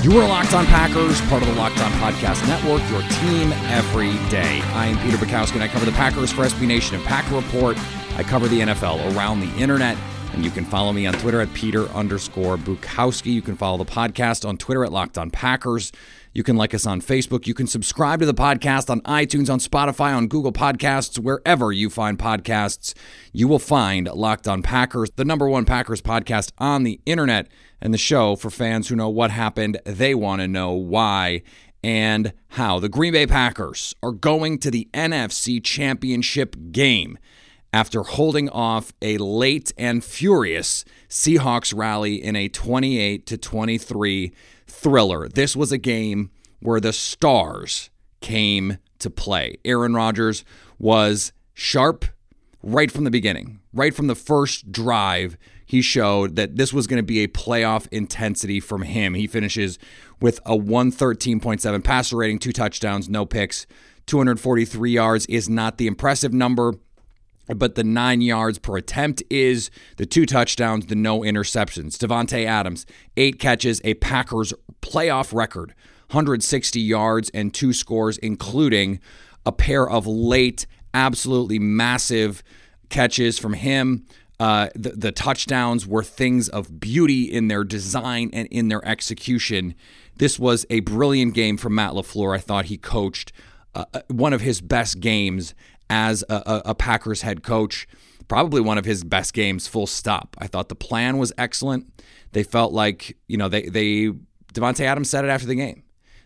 You are Locked On Packers, part of the Locked On Podcast Network, your team every day. I am Peter Bukowski, and I cover the Packers for SB Nation and Packer Report. I cover the NFL around the internet, and you can follow me on Twitter at Peter underscore Bukowski. You can follow the podcast on Twitter at Locked On Packers. You can like us on Facebook. You can subscribe to the podcast on iTunes, on Spotify, on Google Podcasts, wherever you find podcasts. You will find Locked On Packers, the number one Packers podcast on the internet, and the show for fans who know what happened. They want to know why and how. The Green Bay Packers are going to the NFC Championship game after holding off a late and furious Seahawks rally in a 28 to 23 thriller. This was a game where the stars came to play. Aaron Rodgers was sharp right from the beginning, right from the first drive. He showed that this was going to be a playoff intensity from him. He finishes with a 113.7 passer rating, two touchdowns, no picks, 243 yards is not the impressive number but the nine yards per attempt is the two touchdowns, the no interceptions. Davante Adams, eight catches, a Packers playoff record, 160 yards and two scores, including a pair of late, absolutely massive catches from him. Uh, the, the touchdowns were things of beauty in their design and in their execution. This was a brilliant game from Matt LaFleur. I thought he coached uh, one of his best games as a, a, Packers head coach. Probably one of his best games, full stop. I thought the plan was excellent. They felt like, you know, they, they Davante Adams said it after the game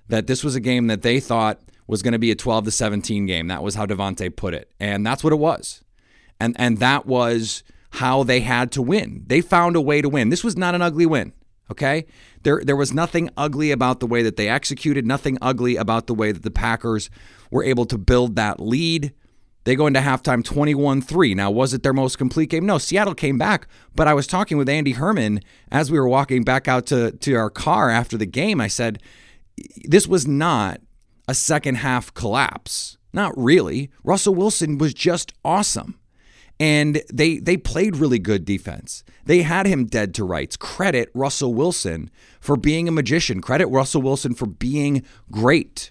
that this was a game that they thought was going to be a 12 to 17 game. That was how Davante put it. And that's what it was. And and that was how they had to win. They found a way to win. This was not an ugly win. Okay? There there was nothing ugly about the way that they executed, nothing ugly about the way that the Packers were able to build that lead. They go into halftime 21 3. Now, was it their most complete game? No, Seattle came back, but I was talking with Andy Herman as we were walking back out to, to our car after the game. I said, this was not a second half collapse. Not really. Russell Wilson was just awesome. And they they played really good defense. They had him dead to rights. Credit Russell Wilson for being a magician. Credit Russell Wilson for being great.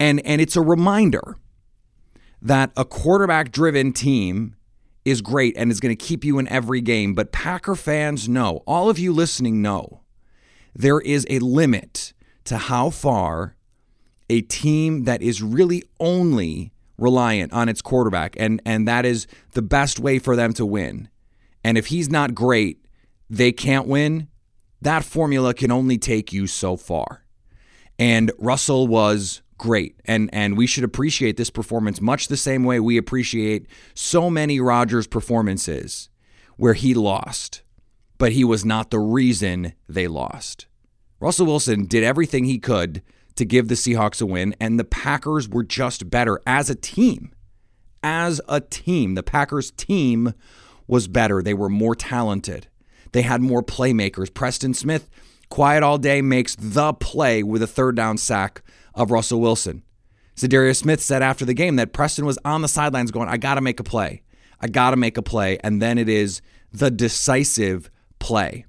And and it's a reminder that a quarterback driven team is great and is going to keep you in every game. But Packer fans know, all of you listening know, there is a limit to how far a team that is really only reliant on its quarterback, and, and that is the best way for them to win. And if he's not great, they can't win. That formula can only take you so far. And Russell was great. And and we should appreciate this performance much the same way we appreciate so many Rodgers performances where he lost, but he was not the reason they lost. Russell Wilson did everything he could to give the Seahawks a win, and the Packers were just better as a team. As a team, the Packers team was better. They were more talented. They had more playmakers. Preston Smith, quiet all day, makes the play with a third down sack of Russell Wilson. Za'Darius Smith said after the game that Preston was on the sidelines going, I got to make a play. I got to make a play. And then it is the decisive play.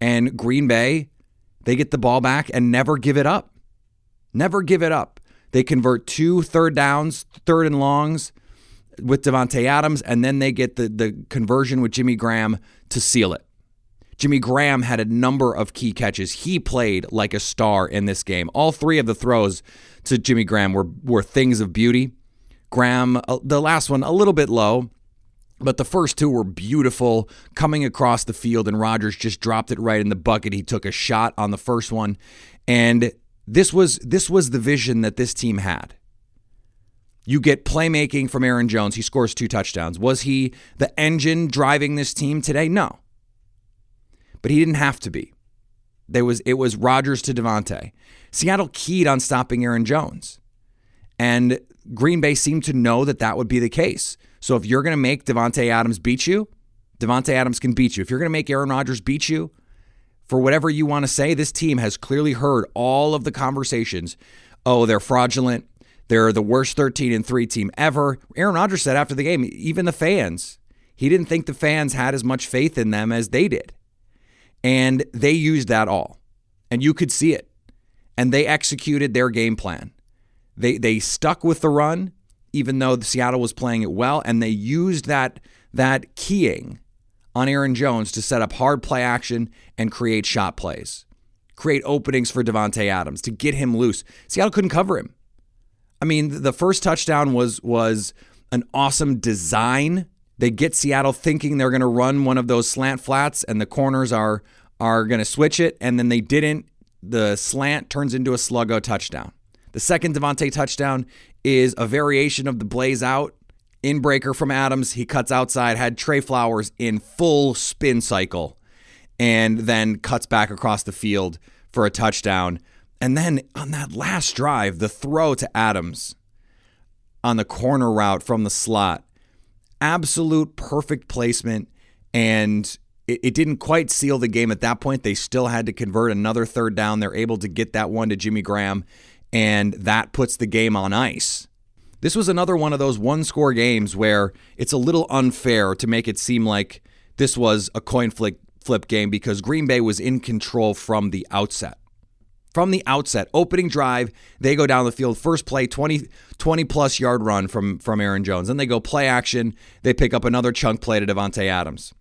And Green Bay, they get the ball back and never give it up. Never give it up. They convert two third downs, third and longs with Davante Adams, and then they get the, the conversion with Jimmy Graham to seal it. Jimmy Graham had a number of key catches. He played like a star in this game. All three of the throws to Jimmy Graham were, were things of beauty. Graham, uh, the last one, a little bit low, but the first two were beautiful coming across the field, and Rodgers just dropped it right in the bucket. He took a shot on the first one. And this was this was the vision that this team had. You get playmaking from Aaron Jones. He scores two touchdowns. Was he the engine driving this team today? No but he didn't have to be. There was it was Rodgers to Davante. Seattle keyed on stopping Aaron Jones, and Green Bay seemed to know that that would be the case. So if you're going to make Davante Adams beat you, Davante Adams can beat you. If you're going to make Aaron Rodgers beat you, for whatever you want to say, this team has clearly heard all of the conversations. Oh, they're fraudulent. They're the worst 13 and 3 team ever. Aaron Rodgers said after the game, even the fans, he didn't think the fans had as much faith in them as they did. And they used that all. And you could see it. And they executed their game plan. They they stuck with the run, even though Seattle was playing it well, and they used that that keying on Aaron Jones to set up hard play action and create shot plays. Create openings for Davante Adams to get him loose. Seattle couldn't cover him. I mean, the first touchdown was was an awesome design they get Seattle thinking they're going to run one of those slant flats, and the corners are are going to switch it, and then they didn't. The slant turns into a sluggo touchdown. The second Davante touchdown is a variation of the blaze out in breaker from Adams. He cuts outside, had Tre Flowers in full spin cycle, and then cuts back across the field for a touchdown. And then on that last drive, the throw to Adams on the corner route from the slot absolute perfect placement and it, it, didn't quite seal the game at that point. They still had to convert another third down. They're able to get that one to Jimmy Graham, and that puts the game on ice. This was another one of those one score games where it's a little unfair to make it seem like this was a coin flip, flip game because Green Bay was in control from the outset from the outset, opening drive, they go down the field. First play, 20, 20 plus yard run from, from Aaron Jones. Then they go play action. They pick up another chunk play to Davante Adams.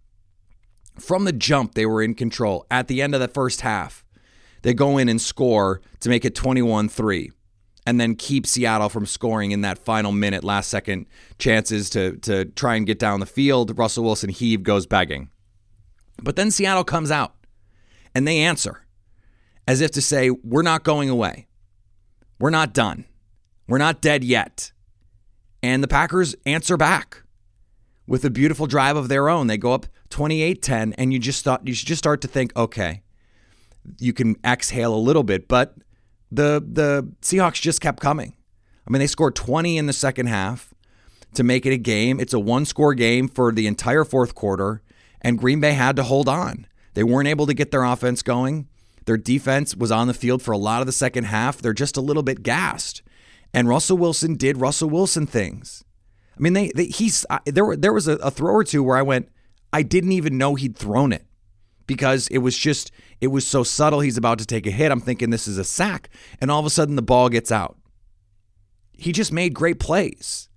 From the jump, they were in control. At the end of the first half, they go in and score to make it 21 3 and then keep Seattle from scoring in that final minute, last second chances to, to try and get down the field. Russell Wilson heave goes begging. But then Seattle comes out and they answer as if to say, we're not going away. We're not done. We're not dead yet. And the Packers answer back with a beautiful drive of their own. They go up 28-10 and you just thought you should just start to think, okay, you can exhale a little bit, but the the Seahawks just kept coming. I mean, they scored 20 in the second half to make it a game. It's a one-score game for the entire fourth quarter and Green Bay had to hold on. They weren't able to get their offense going. Their defense was on the field for a lot of the second half. They're just a little bit gassed. And Russell Wilson did Russell Wilson things. I mean, they, they he's there. There was a, a throw or two where I went, I didn't even know he'd thrown it because it was just it was so subtle. He's about to take a hit. I'm thinking this is a sack, and all of a sudden the ball gets out. He just made great plays.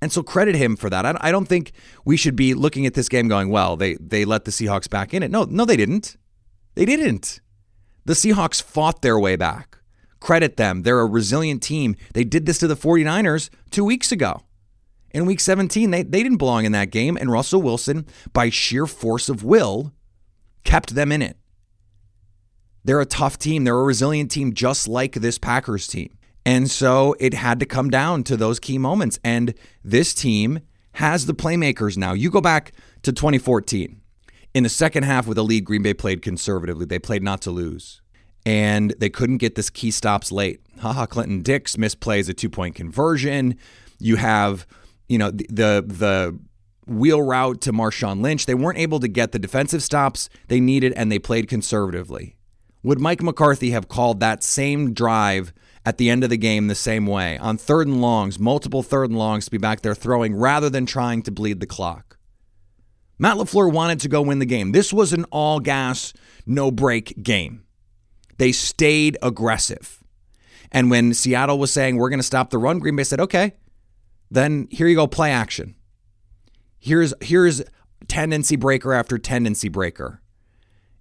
And so credit him for that. I don't think we should be looking at this game going, well, they they let the Seahawks back in it. No, no, they didn't. They didn't. The Seahawks fought their way back. Credit them. They're a resilient team. They did this to the 49ers two weeks ago. In week 17, they, they didn't belong in that game, and Russell Wilson, by sheer force of will, kept them in it. They're a tough team. They're a resilient team, just like this Packers team. And so it had to come down to those key moments. And this team has the playmakers now. You go back to 2014. In the second half with the lead, Green Bay played conservatively. They played not to lose. And they couldn't get this key stops late. Ha Ha, Clinton Dix misplays a two point conversion. You have, you know, the, the, the wheel route to Marshawn Lynch. They weren't able to get the defensive stops they needed, and they played conservatively. Would Mike McCarthy have called that same drive at the end of the game the same way on third and longs, multiple third and longs to be back there throwing rather than trying to bleed the clock? Matt LaFleur wanted to go win the game. This was an all gas, no brake game. They stayed aggressive. And when Seattle was saying, we're going to stop the run, Green Bay said, okay, then here you go, play action. Here's, here's tendency breaker after tendency breaker.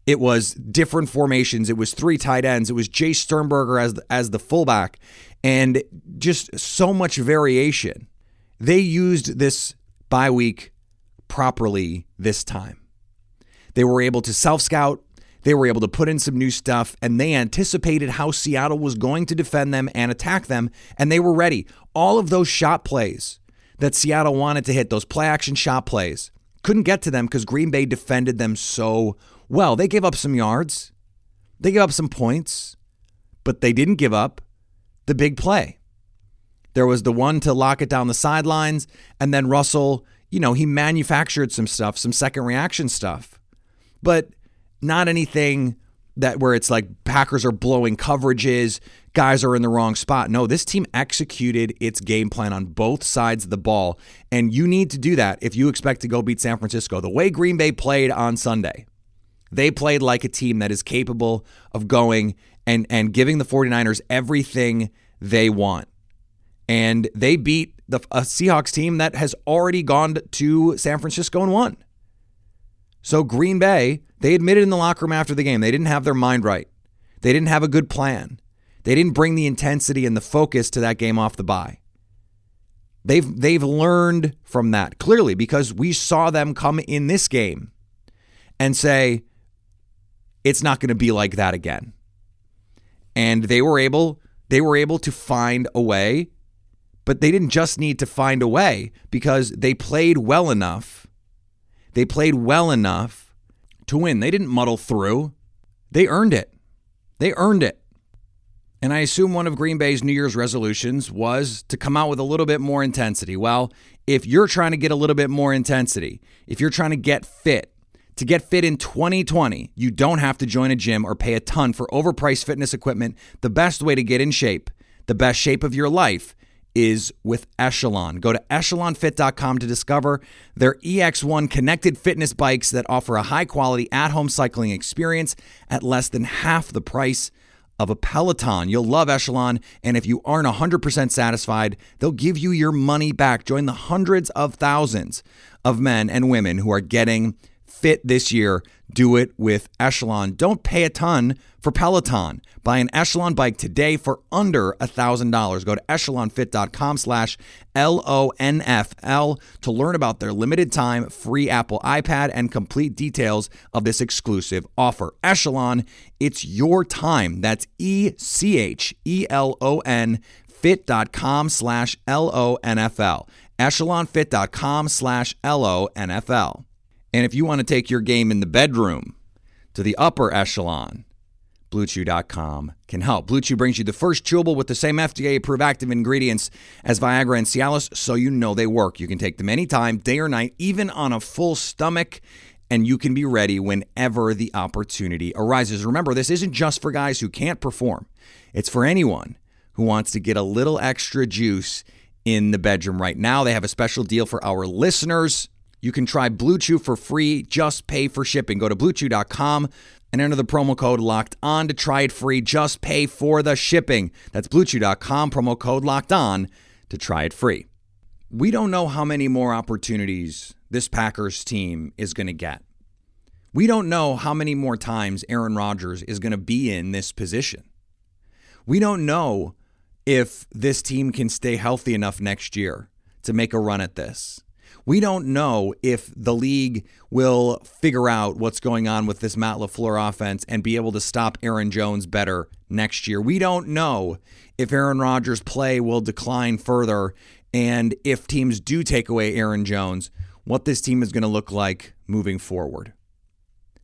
It was different formations. It was three tight ends. It was Jace Sternberger as the, as the fullback, and just so much variation. They used this bye week properly this time. They were able to self scout. They were able to put in some new stuff, and they anticipated how Seattle was going to defend them and attack them, and they were ready. All of those shot plays that Seattle wanted to hit, those play action shot plays, couldn't get to them because Green Bay defended them so well. They gave up some yards, they gave up some points, but they didn't give up the big play. There was the one to lock it down the sidelines, and then Russell, you know, he manufactured some stuff, some second reaction stuff, but not anything that where it's like Packers are blowing coverages, guys are in the wrong spot. No, this team executed its game plan on both sides of the ball, and you need to do that if you expect to go beat San Francisco. The way Green Bay played on Sunday, they played like a team that is capable of going and and giving the 49ers everything they want. And they beat the a Seahawks team that has already gone to San Francisco and won. So Green Bay, they admitted in the locker room after the game, they didn't have their mind right. They didn't have a good plan. They didn't bring the intensity and the focus to that game off the bye. They've they've learned from that clearly because we saw them come in this game and say it's not going to be like that again. And they were able they were able to find a way, but they didn't just need to find a way because they played well enough. They played well enough to win. They didn't muddle through. They earned it. They earned it. And I assume one of Green Bay's New Year's resolutions was to come out with a little bit more intensity. Well, if you're trying to get a little bit more intensity, if you're trying to get fit, to get fit in 2020, you don't have to join a gym or pay a ton for overpriced fitness equipment. The best way to get in shape, the best shape of your life, is with Echelon. Go to echelonfit.com to discover their EX1 connected fitness bikes that offer a high quality at home cycling experience at less than half the price of a Peloton. You'll love Echelon, and if you aren't 100% satisfied, they'll give you your money back. Join the hundreds of thousands of men and women who are getting fit this year. Do it with Echelon. Don't pay a ton for Peloton. Buy an Echelon bike today for under $1,000. Go to echelonfit.com slash L-O-N-F-L to learn about their limited time free Apple iPad and complete details of this exclusive offer. Echelon, it's your time. That's E-C-H-E-L-O-N fit.com slash L-O-N-F-L. Echelonfit.com slash L-O-N-F-L. And if you want to take your game in the bedroom to the upper echelon, BlueChew.com can help. Blue Chew brings you the first chewable with the same FDA approved active ingredients as Viagra and Cialis, so you know they work. You can take them anytime, day or night, even on a full stomach, and you can be ready whenever the opportunity arises. Remember, this isn't just for guys who can't perform, it's for anyone who wants to get a little extra juice in the bedroom right now. They have a special deal for our listeners. You can try Blue Chew for free. Just pay for shipping. Go to bluechew.com and enter the promo code locked on to try it free. Just pay for the shipping. That's bluechew.com, promo code locked on to try it free. We don't know how many more opportunities this Packers team is going to get. We don't know how many more times Aaron Rodgers is going to be in this position. We don't know if this team can stay healthy enough next year to make a run at this. We don't know if the league will figure out what's going on with this Matt LaFleur offense and be able to stop Aaron Jones better next year. We don't know if Aaron Rodgers' play will decline further and if teams do take away Aaron Jones, what this team is going to look like moving forward.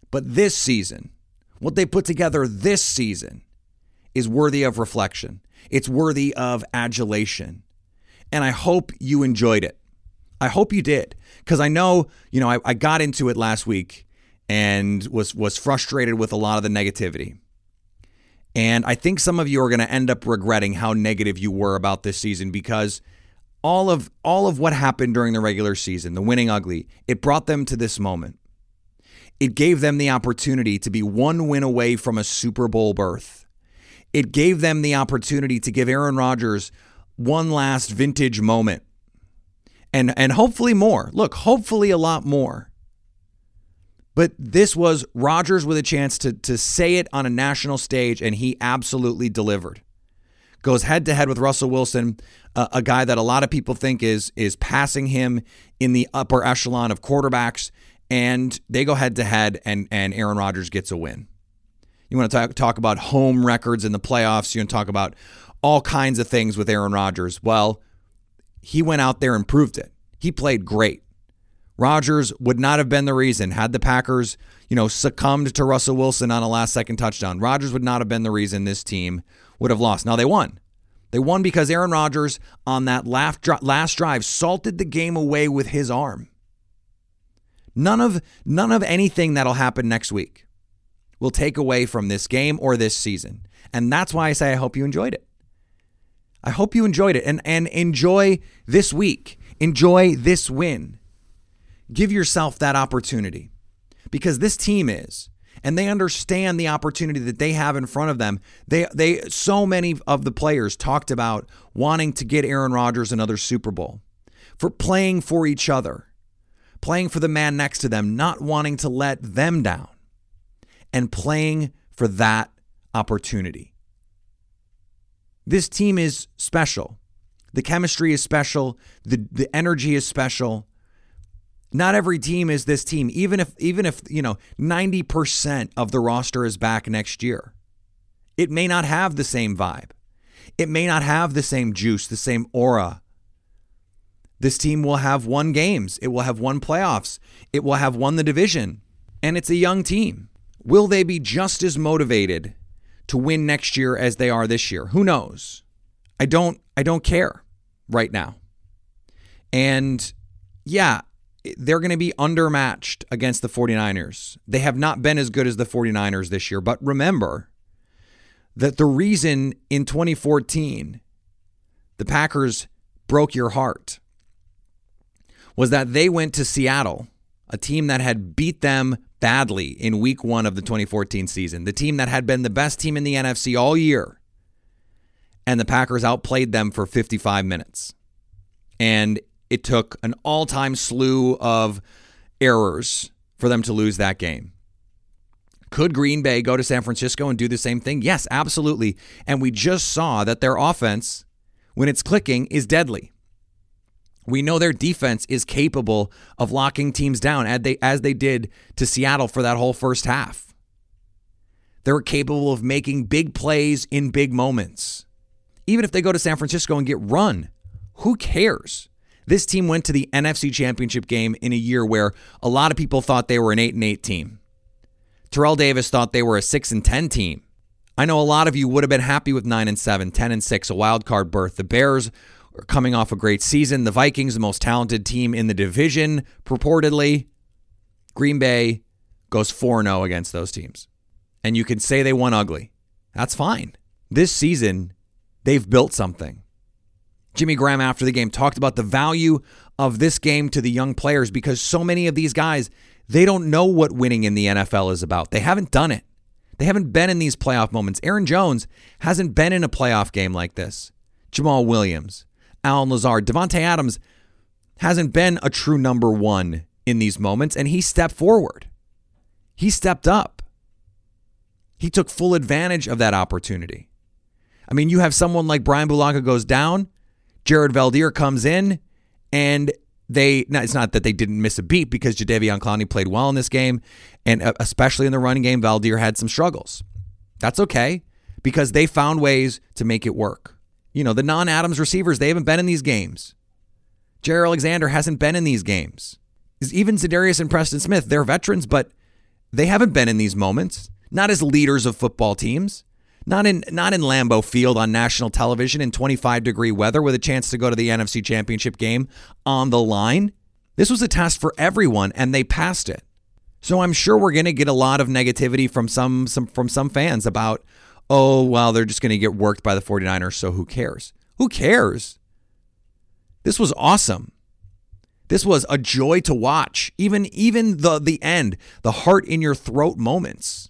But this season, what they put together this season is worthy of reflection. It's worthy of adulation. And I hope you enjoyed it. I hope you did because I know you know I, I got into it last week and was was frustrated with a lot of the negativity. And I think some of you are going to end up regretting how negative you were about this season because all of all of what happened during the regular season, the winning ugly, it brought them to this moment. It gave them the opportunity to be one win away from a Super Bowl berth. it gave them the opportunity to give Aaron Rodgers one last vintage moment. And and hopefully more. Look, hopefully a lot more. But this was Rodgers with a chance to to say it on a national stage and he absolutely delivered. Goes head to head with Russell Wilson, uh, a guy that a lot of people think is is passing him in the upper echelon of quarterbacks and they go head to head and and Aaron Rodgers gets a win. You want to talk, talk about home records in the playoffs. You want to talk about all kinds of things with Aaron Rodgers. Well, he went out there and proved it. He played great. Rodgers would not have been the reason had the Packers, you know, succumbed to Russell Wilson on a last second touchdown. Rodgers would not have been the reason this team would have lost. Now they won. They won because Aaron Rodgers on that last drive salted the game away with his arm. None of none of anything that'll happen next week will take away from this game or this season. And that's why I say I hope you enjoyed it. I hope you enjoyed it and, and enjoy this week. Enjoy this win. Give yourself that opportunity because this team is and they understand the opportunity that they have in front of them. They they so many of the players talked about wanting to get Aaron Rodgers another Super Bowl. For playing for each other. Playing for the man next to them, not wanting to let them down and playing for that opportunity. This team is special. The chemistry is special. The, the energy is special. Not every team is this team, even if even if, you know, 90% of the roster is back next year. It may not have the same vibe. It may not have the same juice, the same aura. This team will have won games. It will have won playoffs. It will have won the division. And it's a young team. Will they be just as motivated to win next year as they are this year? Who knows? I don't I don't care right now. And yeah, they're going to be undermatched against the 49ers. They have not been as good as the 49ers this year, but remember that the reason in 2014 the Packers broke your heart was that they went to Seattle, a team that had beat them badly in week one of the 2014 season. The team that had been the best team in the NFC all year. And the Packers outplayed them for 55 minutes. And it took an all time slew of errors for them to lose that game. Could Green Bay go to San Francisco and do the same thing? Yes, absolutely. And we just saw that their offense, when it's clicking, is deadly. We know their defense is capable of locking teams down as they, as they did to Seattle for that whole first half. They're capable of making big plays in big moments. Even if they go to San Francisco and get run, who cares? This team went to the NFC Championship game in a year where a lot of people thought they were an 8 and 8 team. Terrell Davis thought they were a 6 and 10 team. I know a lot of you would have been happy with 9 and 7, 10 and 6, a wild card berth. The Bears are coming off a great season. The Vikings, the most talented team in the division, purportedly. Green Bay goes 4 0 against those teams. And you can say they won ugly. That's fine. This season, they've built something. Jimmy Graham, after the game, talked about the value of this game to the young players because so many of these guys, they don't know what winning in the NFL is about. They haven't done it. They haven't been in these playoff moments. Aaron Jones hasn't been in a playoff game like this. Jamaal Williams, Allen Lazard. Davante Adams hasn't been a true number one in these moments, and he stepped forward. He stepped up. He took full advantage of that opportunity. I mean, you have someone like Brian Bulaga goes down, Jared Veldheer comes in, and they it's not that they didn't miss a beat because Jadeveon Clowney played well in this game, and uh, especially in the running game, Veldheer had some struggles. That's okay because they found ways to make it work. You know, the non Adams receivers, they haven't been in these games. Jaire Alexander hasn't been in these games. Even Za'Darius and Preston Smith, they're veterans, but they haven't been in these moments. Not as leaders of football teams. Not in not in Lambeau Field on national television in 25 degree weather with a chance to go to the NFC Championship game on the line. This was a test for everyone and they passed it. So I'm sure we're going to get a lot of negativity from some, some from some fans about oh, well, they're just going to get worked by the 49ers, so who cares? Who cares? This was awesome. This was a joy to watch. Even even the the end, the heart in your throat moments.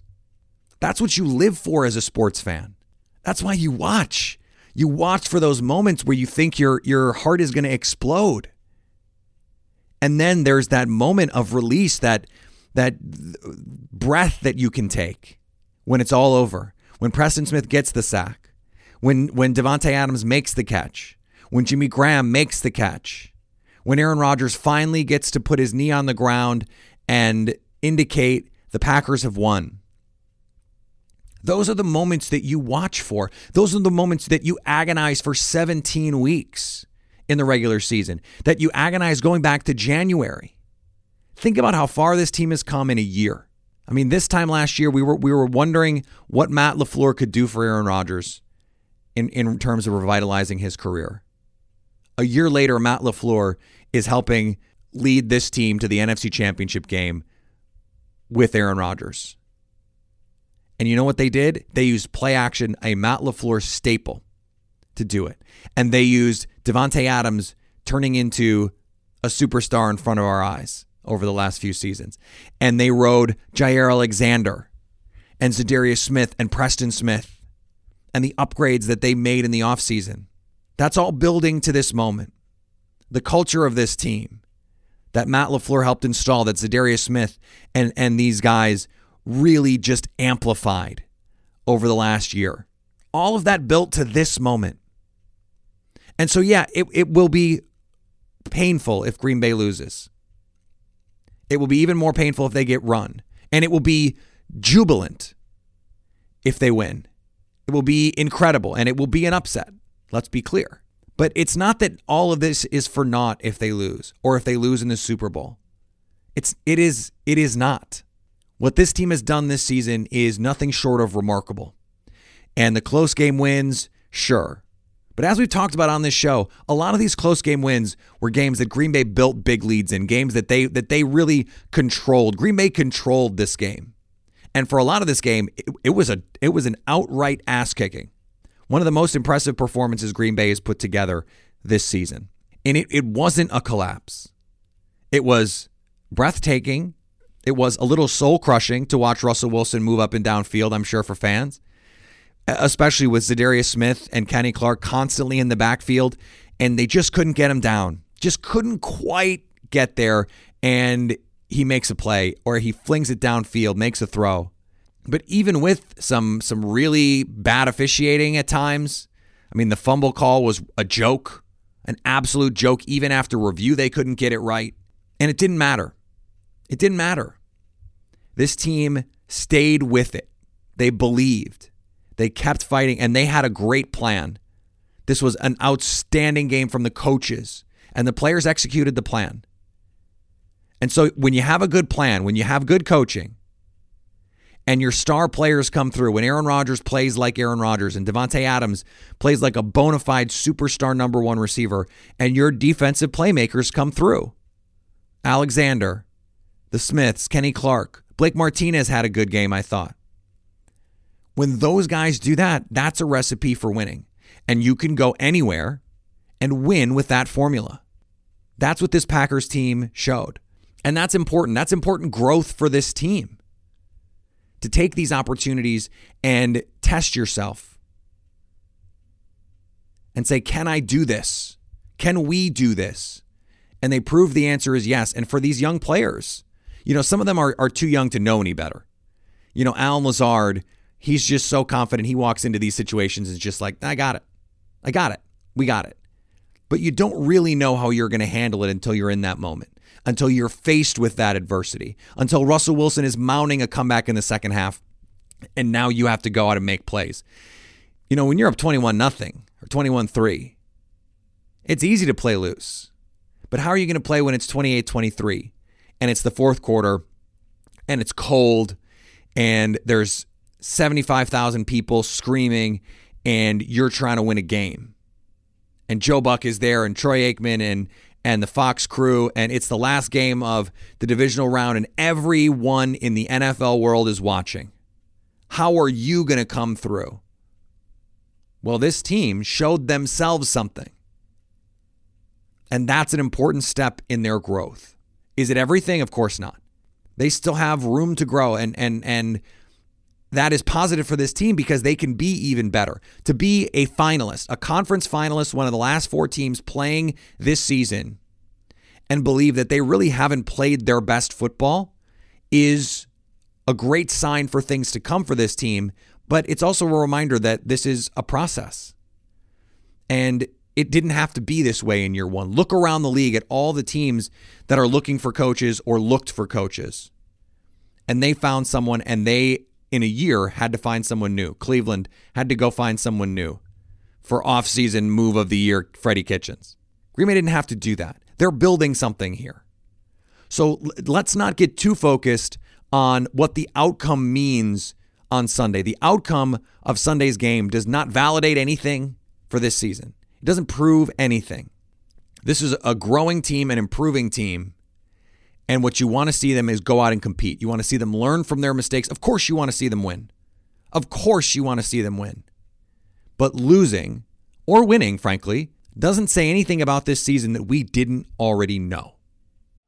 That's what you live for as a sports fan. That's why you watch. You watch for those moments where you think your your heart is going to explode. And then there's that moment of release that that breath that you can take when it's all over. When Preston Smith gets the sack, when when Davante Adams makes the catch, when Jimmy Graham makes the catch, when Aaron Rodgers finally gets to put his knee on the ground and indicate the Packers have won. Those are the moments that you watch for. Those are the moments that you agonize for 17 weeks in the regular season, that you agonize going back to January. Think about how far this team has come in a year. I mean, this time last year, we were we were wondering what Matt LaFleur could do for Aaron Rodgers in, in terms of revitalizing his career. A year later, Matt LaFleur is helping lead this team to the NFC Championship game with Aaron Rodgers. And you know what they did? They used play action, a Matt LaFleur staple, to do it. And they used Davante Adams turning into a superstar in front of our eyes over the last few seasons. And they rode Jaire Alexander and Za'Darius Smith and Preston Smith and the upgrades that they made in the offseason. That's all building to this moment. The culture of this team that Matt LaFleur helped install, that Za'Darius Smith and, and these guys really just amplified over the last year. All of that built to this moment. And so, yeah, it, it will be painful if Green Bay loses. It will be even more painful if they get run. And it will be jubilant if they win. It will be incredible and it will be an upset. Let's be clear. But it's not that all of this is for naught if they lose or if they lose in the Super Bowl. It's it is it is not. What this team has done this season is nothing short of remarkable. And the close game wins, sure. But as we've talked about on this show, a lot of these close game wins were games that Green Bay built big leads in, games that they that they really controlled. Green Bay controlled this game. And for a lot of this game, it, it was a it was an outright ass kicking. One of the most impressive performances Green Bay has put together this season. And it, it wasn't a collapse. It was breathtaking. It was a little soul crushing to watch Russell Wilson move up and down field, I'm sure, for fans especially with Za'Darius Smith and Kenny Clark constantly in the backfield, and they just couldn't get him down. Just couldn't quite get there, and he makes a play or he flings it downfield, makes a throw. But even with some some really bad officiating at times, I mean the fumble call was a joke, an absolute joke. Even after review, they couldn't get it right, and it didn't matter. It didn't matter. This team stayed with it. They believed. They kept fighting and they had a great plan. This was an outstanding game from the coaches, and the players executed the plan. And so when you have a good plan, when you have good coaching, and your star players come through, when Aaron Rodgers plays like Aaron Rodgers and Davante Adams plays like a bona fide superstar number one receiver, and your defensive playmakers come through, Alexander, the Smiths, Kenny Clark, Blake Martinez had a good game, I thought. When those guys do that, that's a recipe for winning. And you can go anywhere and win with that formula. That's what this Packers team showed. And that's important. That's important growth for this team to take these opportunities and test yourself and say, Can I do this? Can we do this? And they prove the answer is yes. And for these young players, you know, some of them are, are too young to know any better. You know, Allen Lazard he's just so confident. He walks into these situations and is just like, I got it. I got it. We got it. But you don't really know how you're going to handle it until you're in that moment, until you're faced with that adversity, until Russell Wilson is mounting a comeback in the second half, and now you have to go out and make plays. You know, when you're up 21 nothing or 21 3, it's easy to play loose. But how are you going to play when it's 28 23 and it's the fourth quarter and it's cold and there's 75,000 people screaming and you're trying to win a game. And Joe Buck is there and Troy Aikman and and the Fox crew and it's the last game of the divisional round and everyone in the NFL world is watching. How are you going to come through? Well, this team showed themselves something. And that's an important step in their growth. Is it everything? Of course not. They still have room to grow and and and that is positive for this team because they can be even better. To be a finalist, a conference finalist, one of the last four teams playing this season, and believe that they really haven't played their best football is a great sign for things to come for this team. But it's also a reminder that this is a process. And it didn't have to be this way in year one. Look around the league at all the teams that are looking for coaches or looked for coaches. And they found someone and they in a year had to find someone new. Cleveland had to go find someone new for offseason move of the year, Freddie Kitchens. Green Bay didn't have to do that. They're building something here. So let's not get too focused on what the outcome means on Sunday. The outcome of Sunday's game does not validate anything for this season. It doesn't prove anything. This is a growing team, an improving team. And what you want to see them is go out and compete. You want to see them learn from their mistakes. Of course, you want to see them win. Of course, you want to see them win. But losing or winning, frankly, doesn't say anything about this season that we didn't already know.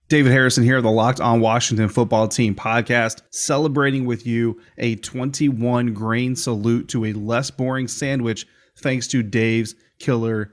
David Harrison here, the Locked On Washington Football Team podcast, celebrating with you a 21 grain salute to a less boring sandwich thanks to Dave's Killer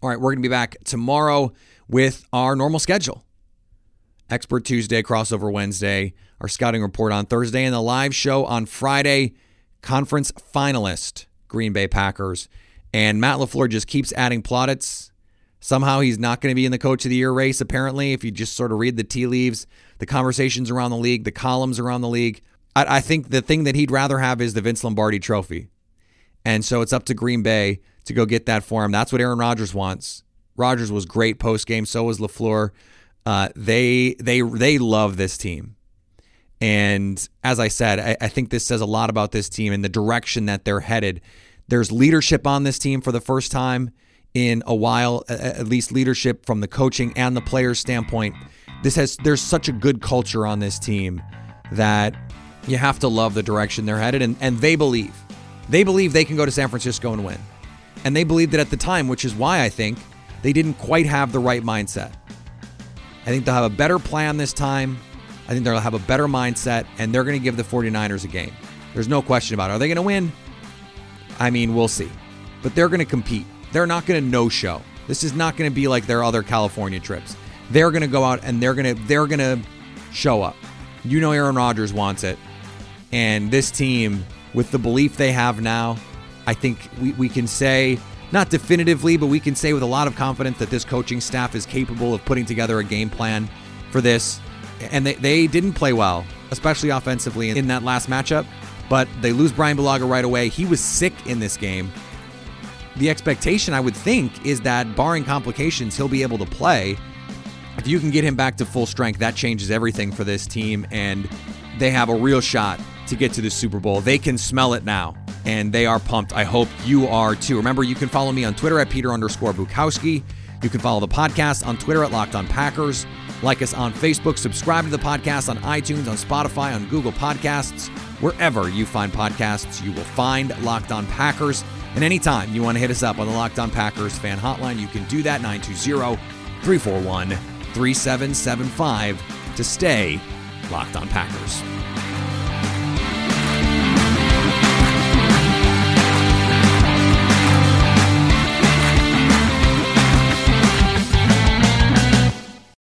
All right, we're going to be back tomorrow with our normal schedule. Expert Tuesday, crossover Wednesday, our scouting report on Thursday, and the live show on Friday. Conference finalist, Green Bay Packers. And Matt LaFleur just keeps adding plaudits. Somehow he's not going to be in the coach of the year race, apparently, if you just sort of read the tea leaves, the conversations around the league, the columns around the league. I, I think the thing that he'd rather have is the Vince Lombardi trophy. And so it's up to Green Bay to go get that for him. That's what Aaron Rodgers wants. Rodgers was great post game. So was Lafleur. Uh, they they they love this team, and as I said, I, I think this says a lot about this team and the direction that they're headed. There's leadership on this team for the first time in a while, at least leadership from the coaching and the players standpoint. This has there's such a good culture on this team that you have to love the direction they're headed, and, and they believe. They believe they can go to San Francisco and win. And they believed it at the time, which is why I think they didn't quite have the right mindset. I think they'll have a better plan this time. I think they'll have a better mindset, and they're going to give the 49ers a game. There's no question about it. Are they going to win? I mean, we'll see. But they're going to compete. They're not going to no show. This is not going to be like their other California trips. They're going to go out and they're going to they're going to show up. You know Aaron Rodgers wants it. And this team with the belief they have now, I think we, we can say, not definitively, but we can say with a lot of confidence that this coaching staff is capable of putting together a game plan for this. And they, they didn't play well, especially offensively in that last matchup, but they lose Brian Bulaga right away. He was sick in this game. the expectation, I would think, is that barring complications, he'll be able to play. If you can get him back to full strength, that changes everything for this team, and they have a real shot to get to the Super Bowl. They can smell it now, and they are pumped. I hope you are too. Remember, you can follow me on Twitter at Peter underscore Bukowski. You can follow the podcast on Twitter at Locked On Packers. Like us on Facebook. Subscribe to the podcast on iTunes, on Spotify, on Google Podcasts. Wherever you find podcasts, you will find Locked On Packers. And anytime you want to hit us up on the Locked On Packers fan hotline, you can do that 920 341 3775 to stay Locked On Packers.